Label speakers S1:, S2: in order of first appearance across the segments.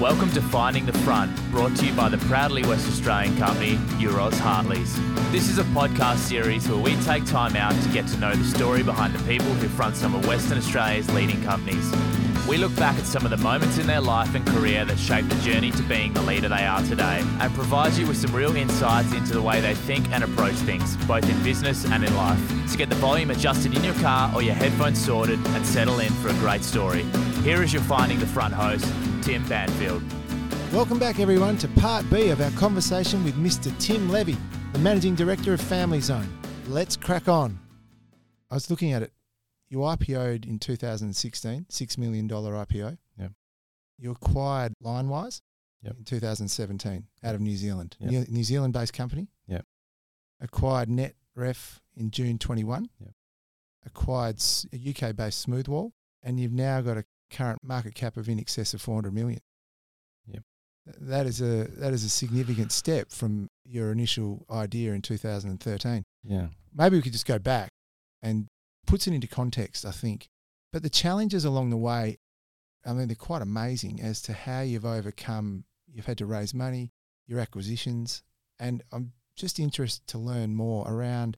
S1: Welcome to Finding the Front, brought to you by the proudly West Australian company, Euroz Hartleys. This is a podcast series where we take time out to get to know the story behind the people who front some of Western Australia's leading companies. We look back at some of the moments in their life and career that shaped the journey to being the leader they are today and provide you with some real insights into the way they think and approach things, both in business and in life. So get the volume adjusted in your car or your headphones sorted and settle in for a great story. Here is your Finding the Front host, Tim Banfield.
S2: Welcome back, everyone, to part B of our conversation with Mr. Tim Levy, the Managing Director of Family Zone. Let's crack on. I was looking at it. You IPO'd in 2016, $6 million IPO.
S3: Yep.
S2: You acquired Linewize
S3: Yep.
S2: in 2017 out of New Zealand.
S3: Yep.
S2: New, New Zealand based company.
S3: Yep.
S2: Acquired NetRef in June 21.
S3: Yep.
S2: Acquired s- a UK based Smoothwall. And you've now got a current market cap of in excess of 400 million.
S3: Yep.
S2: That is a that is a significant step from your initial idea in 2013.
S3: Yeah.
S2: Maybe we could just go back and puts it into context, I think. But the challenges along the way, I mean, they're quite amazing as to how you've overcome. You've had to raise money, your acquisitions, and I'm just interested to learn more around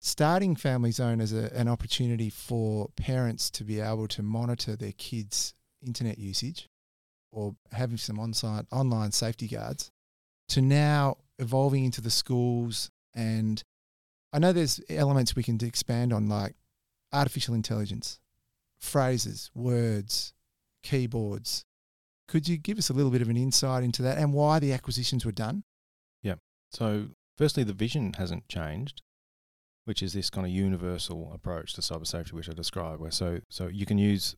S2: starting Family Zone as a, an opportunity for parents to be able to monitor their kids' internet usage or having some on-site online safety guards to now evolving into the schools and I know there's elements we can expand on like artificial intelligence, phrases, words, keyboards. Could you give us a little bit of an insight into that and why the acquisitions were done? Yeah.
S3: So, firstly, the vision hasn't changed, which is this kind of universal approach to cyber safety, which I described. Where so so you can use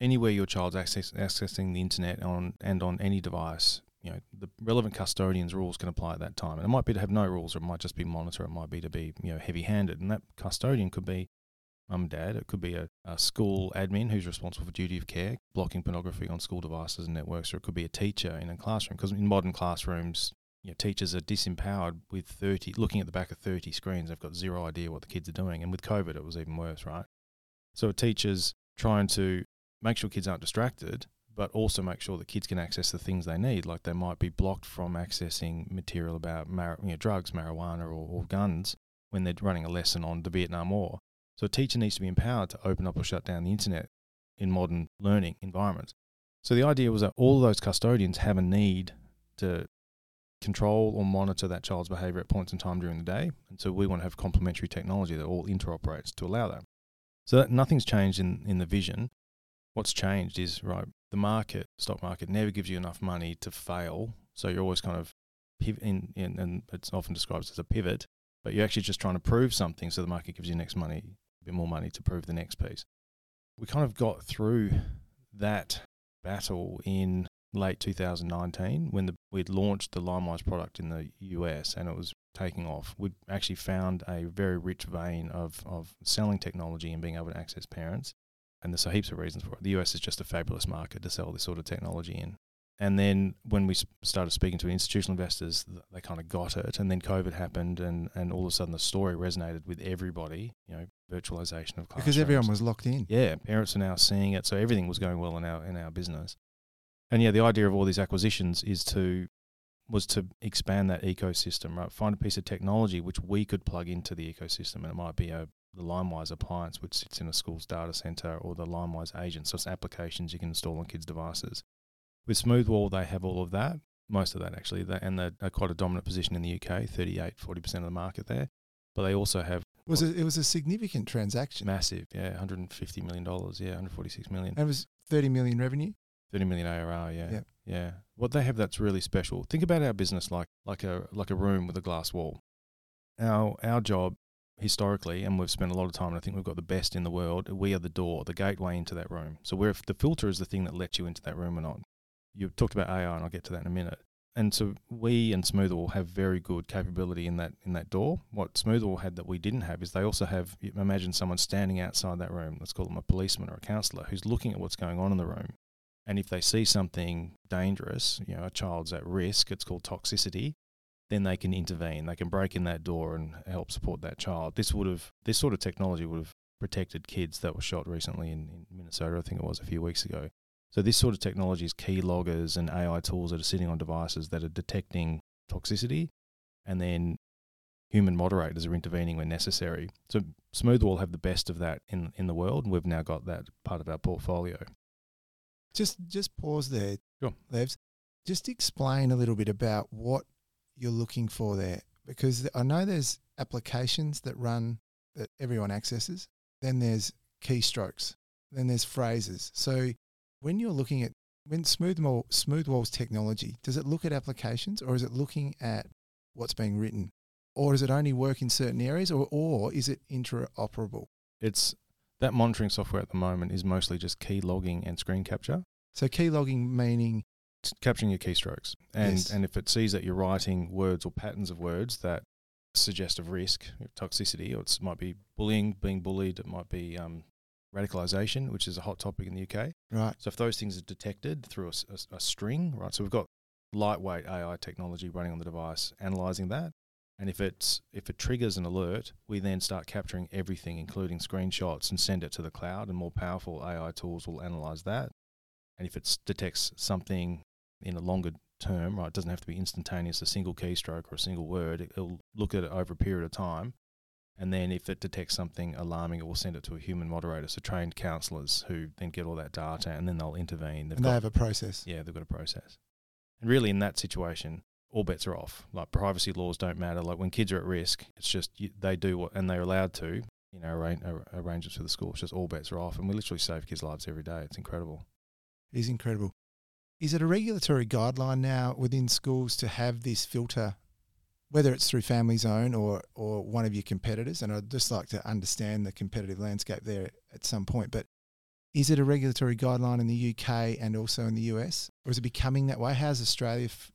S3: anywhere your child's access, accessing the internet on and on any device. You know, the relevant custodian's rules can apply at that time, and it might be to have no rules, or it might just be monitor. It might be to be you know heavy-handed, and that custodian could be mum dad. It could be a, a school admin who's responsible for duty of care, blocking pornography on school devices and networks, or it could be a teacher in a classroom. Because in modern classrooms, you know, teachers are disempowered with 30, looking at the back of 30 screens. They've got zero idea what the kids are doing. And with COVID, it was even worse, right? So teachers trying to make sure kids aren't distracted, but also make sure that kids can access the things they need. Like they might be blocked from accessing material about mar- you know, drugs, marijuana, or, or guns when they're running a lesson on the Vietnam War. So a teacher needs to be empowered to open up or shut down the internet in modern learning environments. So the idea was that all those custodians have a need to control or monitor that child's behavior at points in time during the day. And so we want to have complementary technology that all interoperates to allow that. So that nothing's changed in, in the vision. What's changed is right, the market, stock market never gives you enough money to fail. So you're always kind of in, in and it's often described as a pivot, but you're actually just trying to prove something so the market gives you next money, a bit more money to prove the next piece. We kind of got through that battle in late 2019 when the, we'd launched the Linewize product in the US and it was taking off. We'd actually found a very rich vein of, of selling technology and being able to access parents. And there's heaps of reasons for it. The US is just a fabulous market to sell this sort of technology in. And then when we started speaking to institutional investors, they kind of got it. And then COVID happened, and, and all of a sudden the story resonated with everybody. You know, virtualization of classrooms.
S2: Because everyone was locked in.
S3: Yeah, parents are now seeing it, so everything was going well in our in our business. And yeah, the idea of all these acquisitions is to was to expand that ecosystem, right? Find a piece of technology which we could plug into the ecosystem, and it might be a the Linewize appliance which sits in a school's data center, or the Linewize agent, so it's applications you can install on kids' devices. With Smoothwall, they have all of that, most of that actually, and they're quite a dominant position in the UK, 38, 40% of the market there. But they also have
S2: Was it, it was a significant transaction.
S3: massive, yeah, 150 million dollars, yeah, 146 million.
S2: And it was 30 million revenue.
S3: 30 million ARR, yeah.
S2: Yep.
S3: Yeah. What they have that's really special. Think about our business like like a like a room with a glass wall. Our our job historically, and we've spent a lot of time, and I think we've got the best in the world. We are the door, the gateway into that room. So we're the filter is the thing that lets you into that room or not. You talked about AI, and I'll get to that in a minute. And so we and Smoothwall have very good capability in that in that door. What Smoothwall had that we didn't have is they also have. Imagine someone standing outside that room. Let's call them a policeman or a counsellor who's looking at what's going on in the room. And if they see something dangerous, you know, a child's at risk, it's called toxicity, then they can intervene. They can break in that door and help support that child. This would have this sort of technology would have protected kids that were shot recently in, in Minnesota, I think it was a few weeks ago. So this sort of technology is key loggers and AI tools that are sitting on devices that are detecting toxicity, and then human moderators are intervening when necessary. So Smoothwall have the best of that in in the world, and we've now got that part of our portfolio.
S2: Just just pause there,
S3: Sure.
S2: Levs. Just explain a little bit about what you're looking for there, because I know there's applications that run that everyone accesses. Then there's keystrokes. Then there's phrases. So when you're looking at when Smoothwall Smoothwall's technology, does it look at applications or is it looking at what's being written, or does it only work in certain areas, or or is it interoperable?
S3: It's that monitoring software at the moment is mostly just key logging and screen capture.
S2: So key logging meaning
S3: capturing your keystrokes. And
S2: Yes.
S3: and if it sees that you're writing words or patterns of words that suggest of risk, toxicity, or it might be bullying, being bullied, it might be um, radicalization, which is a hot topic in the UK.
S2: right.
S3: So if those things are detected through a string, right? So we've got lightweight AI technology running on the device, analyzing that. And if it's if it triggers an alert, we then start capturing everything, including screenshots, and send it to the cloud. And more powerful AI tools will analyze that. And if it detects something in a longer term, right, it doesn't have to be instantaneous, a single keystroke or a single word. It, it'll look at it over a period of time. And then if it detects something alarming, it will send it to a human moderator, so trained counselors who then get all that data and then they'll intervene. They've
S2: And they
S3: got,
S2: have a process.
S3: yeah, they've got a process. And really, in that situation, all bets are off. Like privacy laws don't matter. Like when kids are at risk, it's just they do what, and they're allowed to, you know, arrange, arrange it to the school. It's just all bets are off. And we literally save kids' lives every day. It's incredible.
S2: It is incredible. Is it a regulatory guideline now within schools to have this filter, whether it's through Family Zone or or one of your competitors? And I'd just like to understand the competitive landscape there at some point. But is it a regulatory guideline in the UK and also in the US, or is it becoming that way? How's Australia f-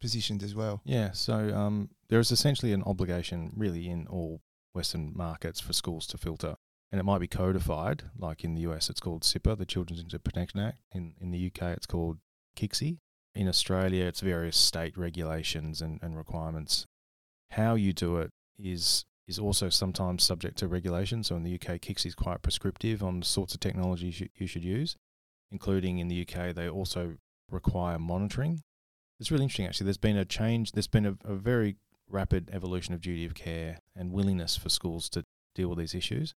S2: positioned as well?
S3: Yeah. So um, there is essentially an obligation, really, in all Western markets for schools to filter. And it might be codified, like in the US, it's called CIPA, the Children's Internet Protection Act. In, in the UK, it's called KCSIE. In Australia, it's various state regulations and, and requirements. How you do it is is also sometimes subject to regulation. So in the UK, KCSIE is quite prescriptive on the sorts of technologies you, you should use, including in the UK, they also require monitoring. It's really interesting, actually. There's been a change, there's been a, a very rapid evolution of duty of care and willingness for schools to deal with these issues.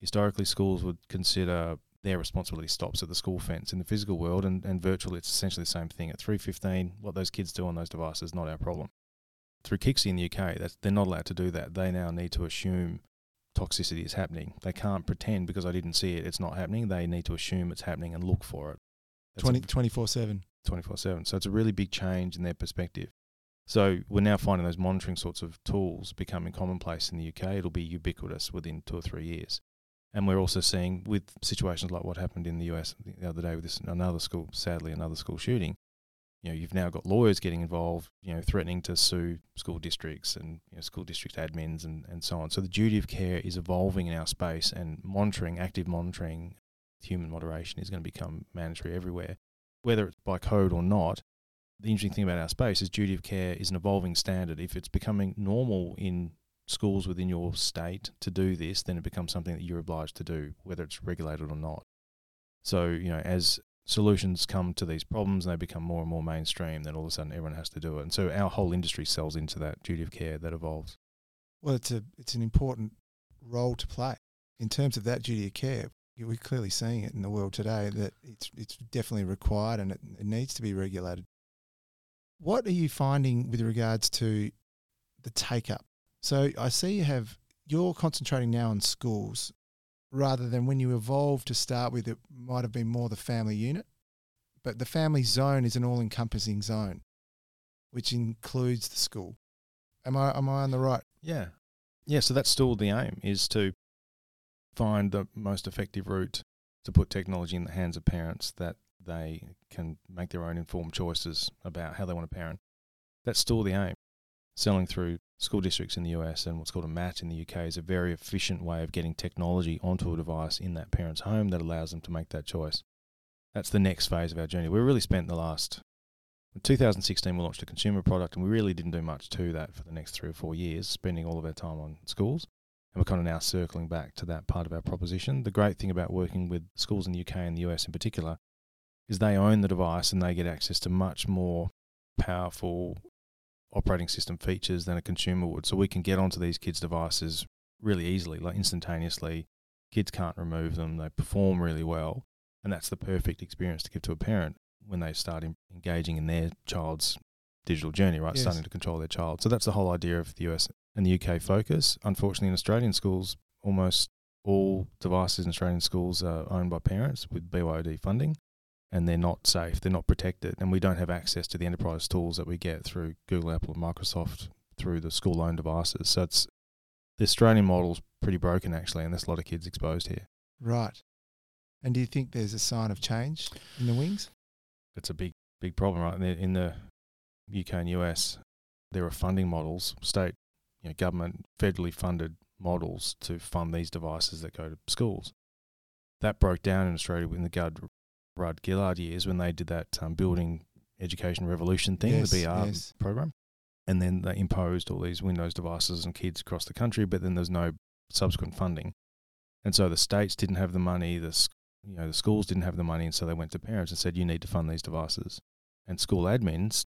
S3: Historically, schools would consider their responsibility stops at the school fence in the physical world, and, and virtually it's essentially the same thing. At 315, what those kids do on those devices is not our problem. Through KCSIE in the UK, they're not allowed to do that. They now need to assume toxicity is happening. They can't pretend because I didn't see it, it's not happening. They need to assume it's happening and look for it. That's
S2: 20, 24-7.
S3: 24 7. So it's a really big change in their perspective. So we're now finding those monitoring sorts of tools becoming commonplace in the UK. It'll be ubiquitous within two or three years. And we're also seeing with situations like what happened in the US the other day with this another school, sadly another school shooting. You know, you've now got lawyers getting involved, you know, threatening to sue school districts and you know, school district admins and, and so on. So the duty of care is evolving in our space and monitoring, active monitoring, human moderation is going to become mandatory everywhere whether it's by code or not, the interesting thing about our space is duty of care is an evolving standard. If it's becoming normal in schools within your state to do this, then it becomes something that you're obliged to do, whether it's regulated or not. So, you know, as solutions come to these problems and they become more and more mainstream, then all of a sudden everyone has to do it. And so our whole industry sells into that duty of care that evolves.
S2: Well, it's a it's an important role to play in terms of that duty of care. We're clearly seeing it in the world today that it's it's definitely required and it, it needs to be regulated. What are you finding with regards to the take up? So I see you have you're concentrating now on schools rather than when you evolved to start with it might have been more the family unit, but the family zone is an all encompassing zone, which includes the school. Am I am I on the right
S3: Yeah. Yeah, so that's still the aim is to find the most effective route to put technology in the hands of parents that they can make their own informed choices about how they want to parent. That's still the aim. Selling through school districts in the US and what's called a MAT in the UK is a very efficient way of getting technology onto a device in that parent's home that allows them to make that choice. That's the next phase of our journey. We really spent the last in 2016 we launched a consumer product and we really didn't do much to that for the next three or four years, spending all of our time on schools. And we're kind of now circling back to that part of our proposition. The great thing about working with schools in the UK and the US in particular is they own the device and they get access to much more powerful operating system features than a consumer would. So we can get onto these kids' devices really easily, like instantaneously. Kids can't remove them. They perform really well. And that's the perfect experience to give to a parent when they start engaging in their child's digital journey, right?
S2: Yes.
S3: Starting to control their child. So that's the whole idea of the US and the UK focus. Unfortunately, in Australian schools, almost all devices in Australian schools are owned by parents with BYOD funding, and they're not safe, they're not protected, and we don't have access to the enterprise tools that we get through Google, Apple, and Microsoft through the school owned devices. So it's the Australian model's pretty broken actually, and there's a lot of kids exposed here.
S2: Right. And do you think there's a sign of change in the wings?
S3: It's a big, big problem, right? In the, in the UK and US, there are funding models, state, you know, government, federally funded models to fund these devices that go to schools. That broke down in Australia in the Gud, Rudd Gillard years when they did that um, building education revolution thing,
S2: Yes,
S3: the BR
S2: yes.
S3: program. And then they imposed all these Windows devices on kids across the country, but then there's no subsequent funding. And so the states didn't have the money, the you know the schools didn't have the money, and so they went to parents and said, "You need to fund these devices." And school admins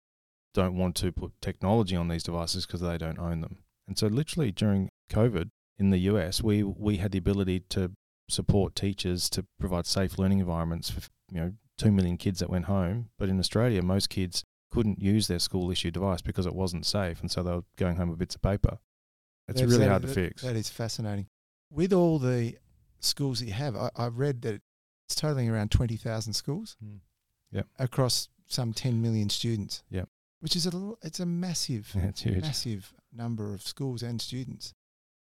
S3: don't want to put technology on these devices because they don't own them. And so, literally during COVID in the US, we we had the ability to support teachers to provide safe learning environments for you know two million kids that went home. But in Australia, most kids couldn't use their school issued device because it wasn't safe, and so they were going home with bits of paper. It's
S2: That's-
S3: really
S2: that-
S3: hard to
S2: that-
S3: fix.
S2: That is fascinating. With all the schools that you have, I, I've read that it's totaling around 20,000 schools
S3: Mm. Yep.
S2: across some 10 million students.
S3: Yep.
S2: Which is a, it's a massive, massive number of schools and students.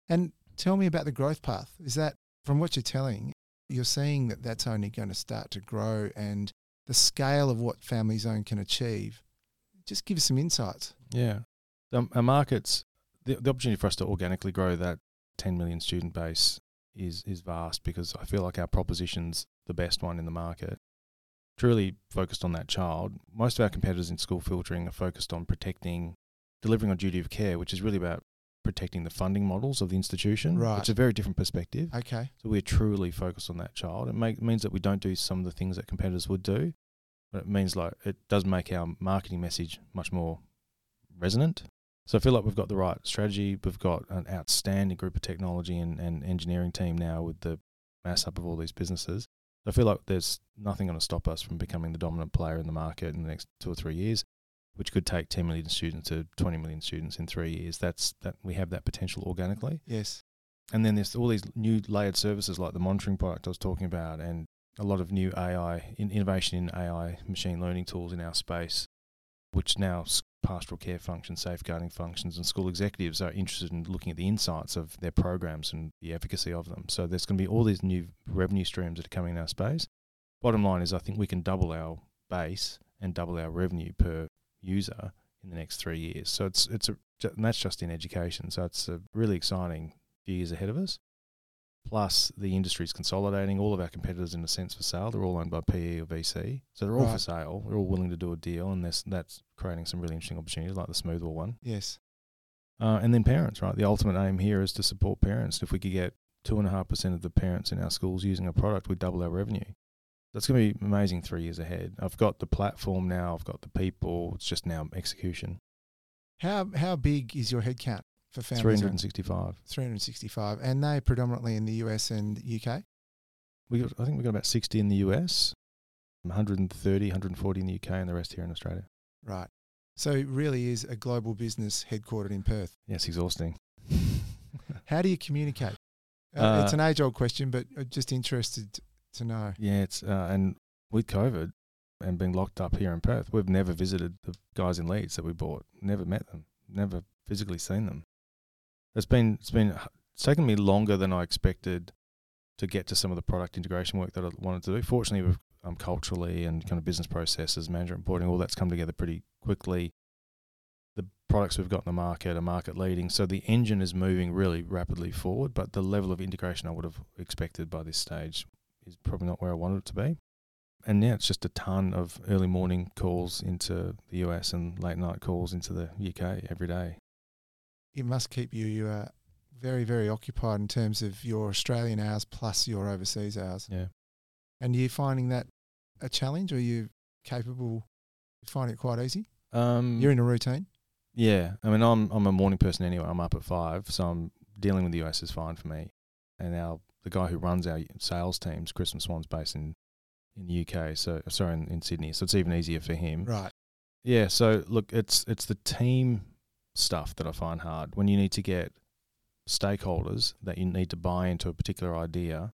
S2: And tell me about the growth path. Is that, from what you're telling, you're seeing that that's only going to start to grow and the scale of what Family Zone can achieve? Just give us some insights.
S3: Yeah. Um, our markets, the, the opportunity for us to organically grow that 10 million student base is, is vast because I feel like our proposition's the best one in the market. Truly focused on that child. Most of our competitors in school filtering are focused on protecting, delivering on duty of care, which is really about protecting the funding models of the institution.
S2: Right.
S3: It's a very different perspective.
S2: Okay.
S3: So we're truly focused on that child. It make, means that we don't do some of the things that competitors would do, but it means like it does make our marketing message much more resonant. So I feel like we've got the right strategy. We've got an outstanding group of technology and, and engineering team now with the mass up of all these businesses. I feel like there's nothing going to stop us from becoming the dominant player in the market in the next two or three years, which could take 10 million students to 20 million students in three years. That's that we have that potential organically.
S2: Yes.
S3: And then there's all these new layered services like the monitoring product I was talking about, and a lot of new AI in innovation in AI machine learning tools in our space, which now pastoral care functions, safeguarding functions, and school executives are interested in looking at the insights of their programs and the efficacy of them. So there's going to be all these new revenue streams that are coming in our space. Bottom line is, I think we can double our base and double our revenue per user in the next three years. So it's it's a and that's just in education. So it's a really exciting few years ahead of us. Plus, the industry's consolidating. All of our competitors, in a sense, for sale, they're all owned by PE or VC. So they're all for sale. They're all willing to do a deal, and that's, that's creating some really interesting opportunities, like the Smoothwall one.
S2: Yes.
S3: Uh, and then parents, right? The ultimate aim here is to support parents. If we could get two and a half percent of the parents in our schools using a product, we double our revenue. That's going to be amazing three years ahead. I've got the platform now. I've got the people. It's just now execution.
S2: How how big is your headcount for
S3: Three
S2: families?
S3: hundred and sixty-five.
S2: 365. And they predominantly in the US and UK?
S3: We got, I think we got about 60 in the US, 130, 140 in the UK, and the rest here in Australia.
S2: Right. So it really is a global business headquartered in Perth.
S3: It's exhausting.
S2: How do you communicate? Uh,
S3: Uh,
S2: it's an age old question, but just interested to know.
S3: yeah, it's uh, and with COVID and being locked up here in Perth, we've never visited the guys in Leeds that we bought. Never met them. Never physically seen them. It's been it's been it's taken me longer than I expected to get to some of the product integration work that I wanted to do. Fortunately, um, culturally and kind of business processes, management reporting, all that's come together pretty quickly. The products we've got in the market are market leading, so the engine is moving really rapidly forward. But the level of integration I would have expected by this stage is probably not where I wanted it to be. And yeah, it's just a ton of early morning calls into the US and late night calls into the UK every day.
S2: It must keep you, you uh, very, very occupied in terms of your Australian hours plus your overseas hours.
S3: Yeah.
S2: And you finding that a challenge, or are you capable? You find it quite easy.
S3: Um,
S2: You're in a routine.
S3: Yeah, I mean, I'm I'm a morning person anyway. I'm up at five, so I'm dealing with the US is fine for me. And our the guy who runs our sales teams, Chris Swan's based in in the UK, so sorry in, in Sydney, so it's even easier for him.
S2: Right.
S3: Yeah. So look, it's it's the team stuff that I find hard when you need to get stakeholders that you need to buy into a particular idea.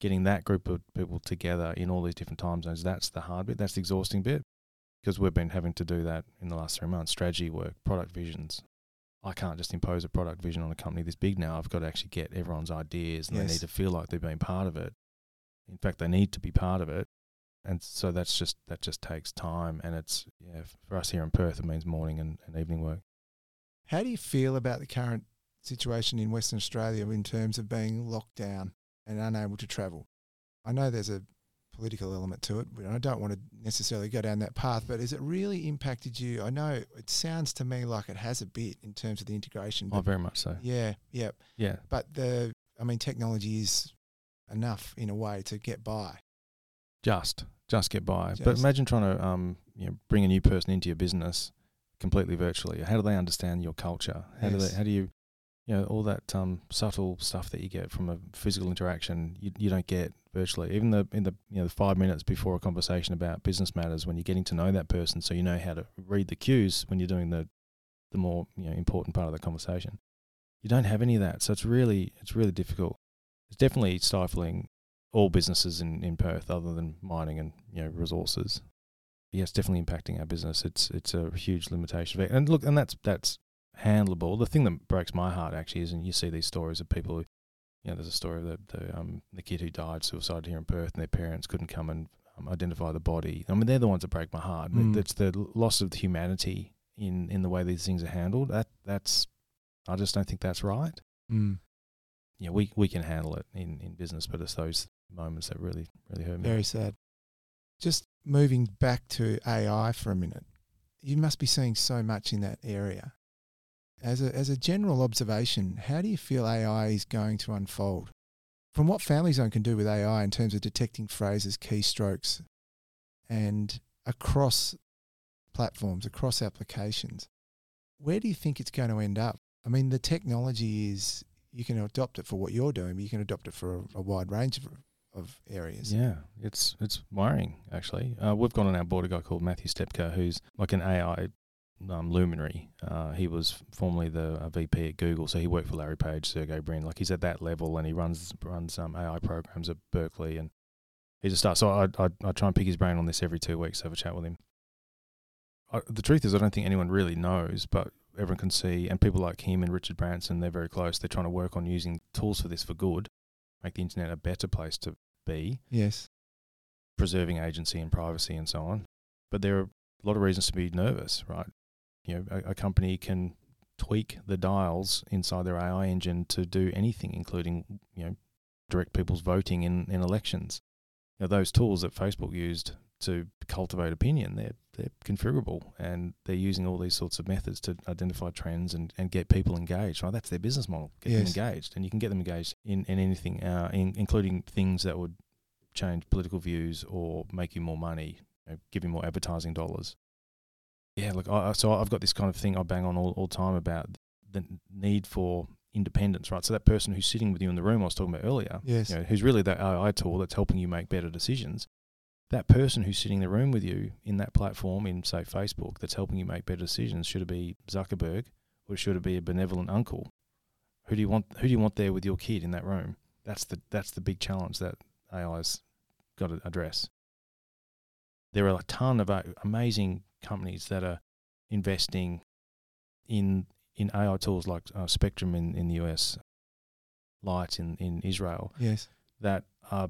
S3: Getting that group of people together in all these different time zones, that's the hard bit. That's the exhausting bit because we've been having to do that in the last three months strategy work, product visions. I can't just impose a product vision on a company this big now. I've got to actually get everyone's ideas and
S2: Yes.
S3: they need to feel like they've been part of it. In fact, they need to be part of it. And so that's just, that just takes time. And it's, yeah, for us here in Perth, it means morning and, and evening work.
S2: How do you feel about the current situation in Western Australia in terms of being locked down and unable to travel? I know there's a political element to it, but I don't want to necessarily go down that path. But has it really impacted you? I know it sounds to me like it has a bit in terms of the integration.
S3: Oh, very much so.
S2: yeah, yeah.
S3: Yeah.
S2: But the, I mean, technology is enough in a way to get by.
S3: Just, just get by. But imagine trying to, um, you know, bring a new person into your business completely virtually. How do they understand your culture? How do they, how do you, you know, all that um, subtle stuff that you get from a physical interaction, you, you don't get virtually. Even the in the you know the five minutes before a conversation about business matters, when you're getting to know that person, so you know how to read the cues when you're doing the the more you know important part of the conversation. You don't have any of that, so it's really it's really difficult. It's definitely stifling all businesses in, in Perth, other than mining and you know resources. Yeah, it's definitely impacting our business. It's it's a huge limitation. And look, and that's that's handleable. The thing that breaks my heart actually is, and you see these stories of people who, you know, there's a story of the the, um, the kid who died suicide here in Perth, and their parents couldn't come and um, identify the body. I mean, they're the ones that break my heart.
S2: Mm.
S3: It's the loss of humanity in in the way these things are handled. That that's, I just don't think that's right.
S2: Mm.
S3: Yeah, we we can handle it in in business, but it's those moments that really really hurt me.
S2: Very sad. Just moving back to AI for a minute, you must be seeing so much in that area. As a, as a general observation, how do you feel AI is going to unfold? From what Family Zone can do with AI in terms of detecting phrases, keystrokes, and across platforms, across applications, where do you think it's going to end up? I mean, the technology is, you can adopt it for what you're doing, but you can adopt it for a, a wide range of, of areas.
S3: Yeah, it's it's worrying actually. Uh, we've got on our board a guy called Matthew Stepka, who's like an AI um, luminary. Uh, he was formerly the uh, VP at Google, so he worked for Larry Page, Sergey Brin. Like he's at that level, and he runs runs um, AI programs at Berkeley, and he's a star. So I, I I try and pick his brain on this every two weeks, have a chat with him. I, the truth is, I don't think anyone really knows, but everyone can see, and people like him and Richard Branson, they're very close. They're trying to work on using tools for this for good, make the internet a better place to be
S2: Yes.
S3: preserving agency and privacy and so on. But there are a lot of reasons to be nervous, right? You know, a, a company can tweak the dials inside their AI engine to do anything, including you know, direct people's voting in, in elections. You know, those tools that Facebook used to cultivate opinion, they're they're configurable and they're using all these sorts of methods to identify trends and, and get people engaged. Right, that's their business model. Get
S2: Yes.
S3: them engaged, and you can get them engaged in, in anything, uh, in, including things that would change political views or make you more money, you know, give you more advertising dollars. Yeah, look, I, so I've got this kind of thing I bang on all, all the time about the need for independence, right? So that person who's sitting with you in the room I was talking about earlier,
S2: Yes.
S3: you know, who's really that AI tool that's helping you make better decisions. That person who's sitting in the room with you in that platform, in say Facebook, that's helping you make better decisions, should it be Zuckerberg or should it be a benevolent uncle? Who do you want? Who do you want there with your kid in that room? That's the that's the big challenge that AI's got to address. There are a ton of amazing companies that are investing in in AI tools like uh, Spectrum in, in the US, L1ght in, in Israel,
S2: Yes.
S3: that are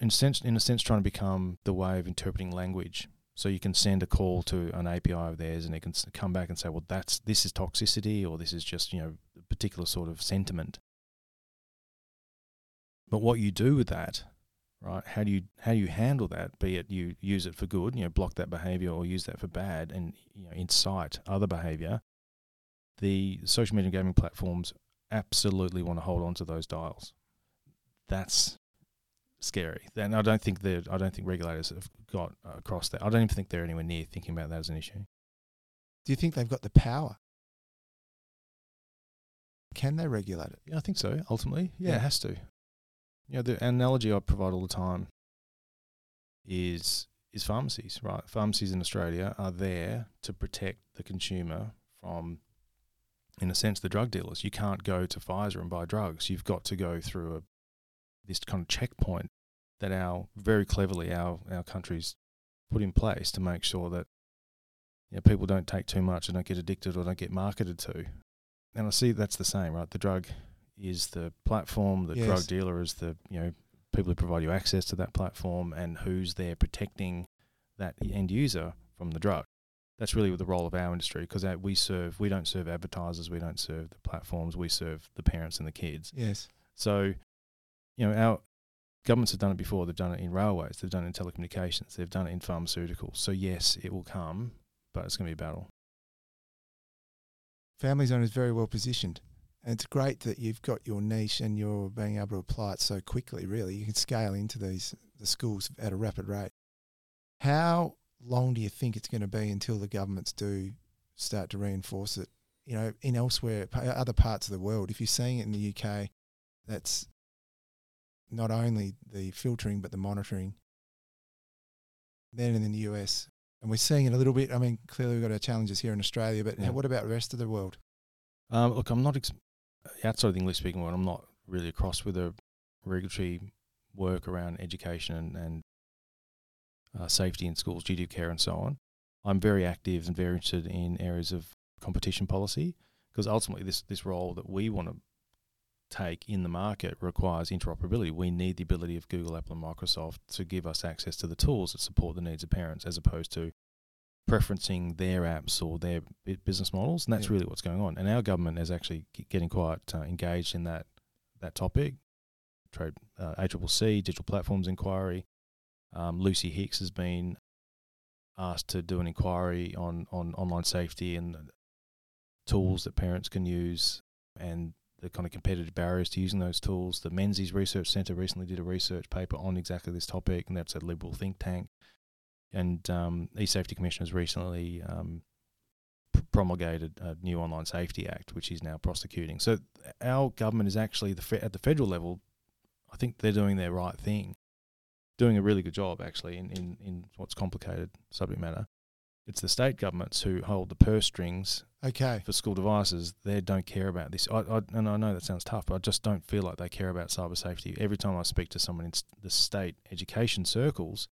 S3: in a sense in a sense trying to become the way of interpreting language. So you can send a call to an API of theirs, and it can come back and say, "Well, that's this is toxicity, or this is just you know a particular sort of sentiment." But what you do with that, right? How do you how do you handle that? Be it you use it for good, you know, block that behavior, or use that for bad, and you know, incite other behavior. The social media gaming platforms absolutely want to hold on to those dials. That's scary. And I don't think that I don't think regulators have got across that. I don't even think they're anywhere near thinking about that as an issue.
S2: Do you think they've got the power? Can they regulate it?
S3: Yeah, I think so. Ultimately, yeah,
S2: Yeah.
S3: it has to. You know, the analogy I provide all the time is is pharmacies, right? Pharmacies in Australia are there to protect the consumer from, in a sense, the drug dealers. You can't go to Pfizer and buy drugs. You've got to go through a this kind of checkpoint that our very cleverly our our countries put in place to make sure that you know, people don't take too much and don't get addicted or don't get marketed to. And I see that's the same, right? The drug is the platform, the
S2: Yes.
S3: drug dealer is the you know people who provide you access to that platform, and who's there protecting that end user from the drug. That's really the role of our industry because we serve we don't serve advertisers, we don't serve the platforms, we serve the parents and the kids.
S2: Yes.
S3: So, you know, our governments have done it before. They've done it in railways, they've done it in telecommunications, they've done it in pharmaceuticals. So yes, it will come, but it's going to be a battle.
S2: Family Zone is very well positioned. And it's great that you've got your niche and you're being able to apply it so quickly, really. You can scale into these the schools at a rapid rate. How long do you think it's going to be until the governments do start to reinforce it? You know, in elsewhere, other parts of the world, if you're seeing it in the UK, that's not only the filtering but the monitoring. Then in the US, and we're seeing it a little bit. I mean, clearly we've got our challenges here in Australia, but
S3: Yeah.
S2: what about the rest of the world?
S3: Um, look, I'm not ex- outside of the English speaking world. I'm not really across with the regulatory work around education and, and uh, safety in schools, duty of care, and so on. I'm very active and very interested in areas of competition policy because ultimately this this role that we want to take in the market requires interoperability. We need the ability of Google, Apple, and Microsoft to give us access to the tools that support the needs of parents, as opposed to preferencing their apps or their business models, and that's
S2: Yeah.
S3: really what's going on. And our government is actually getting quite uh, engaged in that that topic. Trade uh, ACCC Digital Platforms Inquiry. Um, Lucy Wicks has been asked to do an inquiry on on online safety and tools that parents can use and the kind of competitive barriers to using those tools. The Menzies Research Centre recently did a research paper on exactly this topic, and that's a liberal think tank. And um, e-safety commissioner has recently um, promulgated a new online safety act, which is now prosecuting. So our government is actually the fe- at the federal level. I think they're doing their right thing, doing a really good job actually in, in, in what's complicated subject matter. It's the state governments who hold the purse strings
S2: Okay.
S3: for school devices, they don't care about this. I, I, and I know that sounds tough, but I just don't feel like they care about cyber safety. Every time I speak to someone in the state education circles,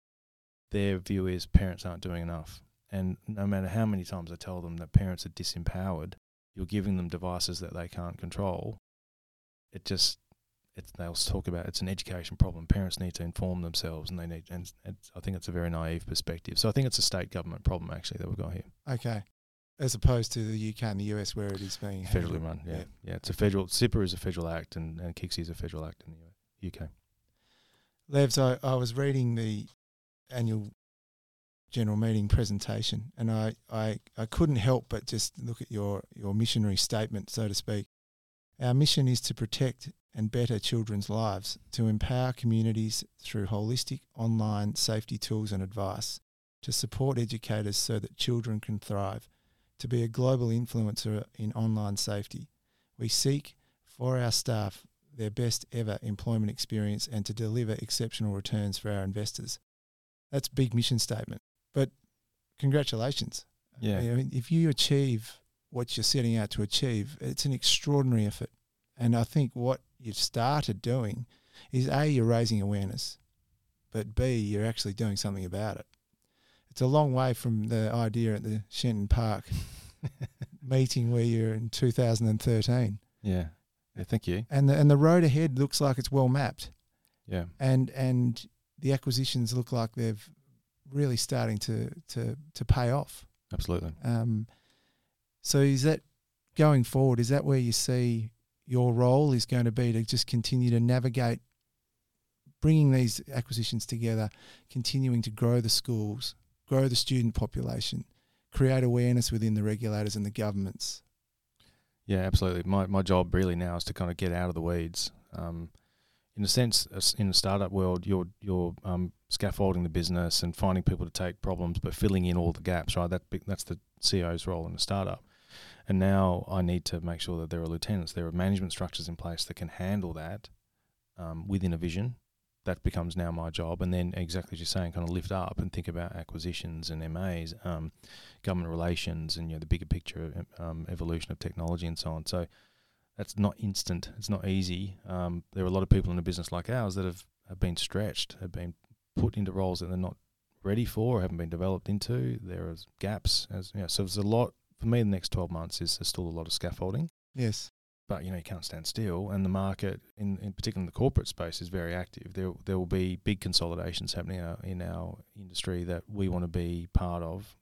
S3: their view is parents aren't doing enough. And no matter how many times I tell them that parents are disempowered, you're giving them devices that they can't control. It just, it's, they'll talk about it's an education problem. Parents need to inform themselves, and they need, and it's, I think it's a very naive perspective. So I think it's a state government problem actually that we've got here.
S2: Okay. As opposed to the UK and the US where it is being
S3: Federally
S2: handled.
S3: run, yeah.
S2: Yeah.
S3: yeah. It's a federal, CIPA is a federal act and, and is a federal act in the UK.
S2: Levs, I, I was reading the annual general meeting presentation and I, I, I couldn't help but just look at your, your missionary statement, so to speak. Our mission is to protect and better children's lives, to empower communities through holistic online safety tools and advice, to support educators so that children can thrive, to be a global influencer in online safety. We seek for our staff their best ever employment experience and to deliver exceptional returns for our investors. That's a big mission statement. But congratulations.
S3: Yeah.
S2: I mean, if you achieve what you're setting out to achieve, it's an extraordinary effort. And I think what you've started doing is A, you're raising awareness, but B, you're actually doing something about it. It's a long way from the idea at the Shenton Park meeting where you're in 2013.
S3: yeah. Yeah. Thank you.
S2: And the, and the road ahead looks like it's well mapped.
S3: Yeah.
S2: and and the acquisitions look like they've really starting to to to pay off.
S3: Absolutely.
S2: Um, so is that going forward? Is that where you see your role is going to be to just continue to navigate, bringing these acquisitions together, continuing to grow the schools, grow the student population, create awareness within the regulators and the governments.
S3: Yeah, absolutely. My my job really now is to kind of get out of the weeds. Um, in a sense, in the startup world, you're you're um, scaffolding the business and finding people to take problems, but filling in all the gaps. Right, that that's the CEO's role in a startup. And now I need to make sure that there are lieutenants, there are management structures in place that can handle that um, within a vision. That becomes now my job, and then exactly as you're saying, kind of lift up and think about acquisitions and MAs, um, government relations, and you know the bigger picture um, evolution of technology and so on. So that's not instant. It's not easy. Um, there are a lot of people in a business like ours that have, have been stretched, have been put into roles that they're not ready for, or haven't been developed into. There are gaps, as you know, so there's a lot for me. The next twelve months is there's still a lot of scaffolding,
S2: Yes.
S3: but you know you can't stand still, and the market, in, in particular in the corporate space, is very active. There there will be big consolidations happening in our, in our industry that we want to be part of.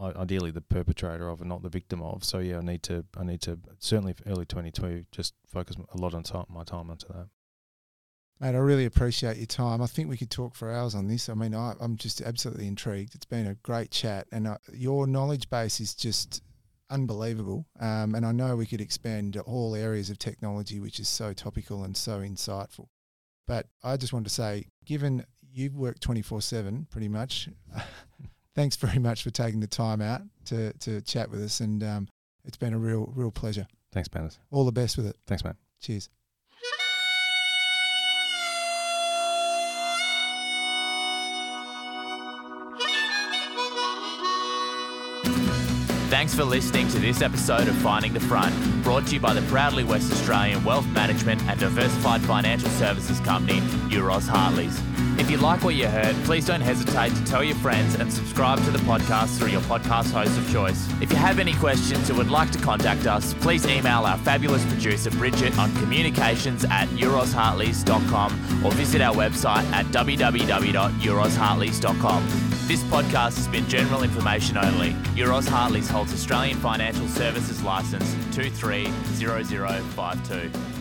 S3: I- Ideally, the perpetrator of, and not the victim of. So yeah, I need to, I need to certainly early twenty two, just focus a lot on time, my time onto that.
S2: Mate, I really appreciate your time. I think we could talk for hours on this. I mean, I, I'm just absolutely intrigued. It's been a great chat, and uh, your knowledge base is just unbelievable. Um, and I know we could expand to all areas of technology, which is so topical and so insightful. But I just wanted to say, given you've worked 24 7 pretty much, thanks very much for taking the time out to, to chat with us. And um, it's been a real, real pleasure.
S3: Thanks, Panis.
S2: All the best with it.
S3: Thanks, man.
S2: Cheers.
S1: Thanks for listening to this episode of Finding the Front, brought to you by the proudly West Australian wealth management and diversified financial services company, Euroz Hartleys. If you like what you heard, please don't hesitate to tell your friends and subscribe to the podcast through your podcast host of choice. If you have any questions or would like to contact us, please email our fabulous producer Bridget on communications at eurozhartleys.com or visit our website at www.eurozhartleys.com. This podcast has been general information only. Euroz Hartleys holds Australian Financial Services Licence 230052.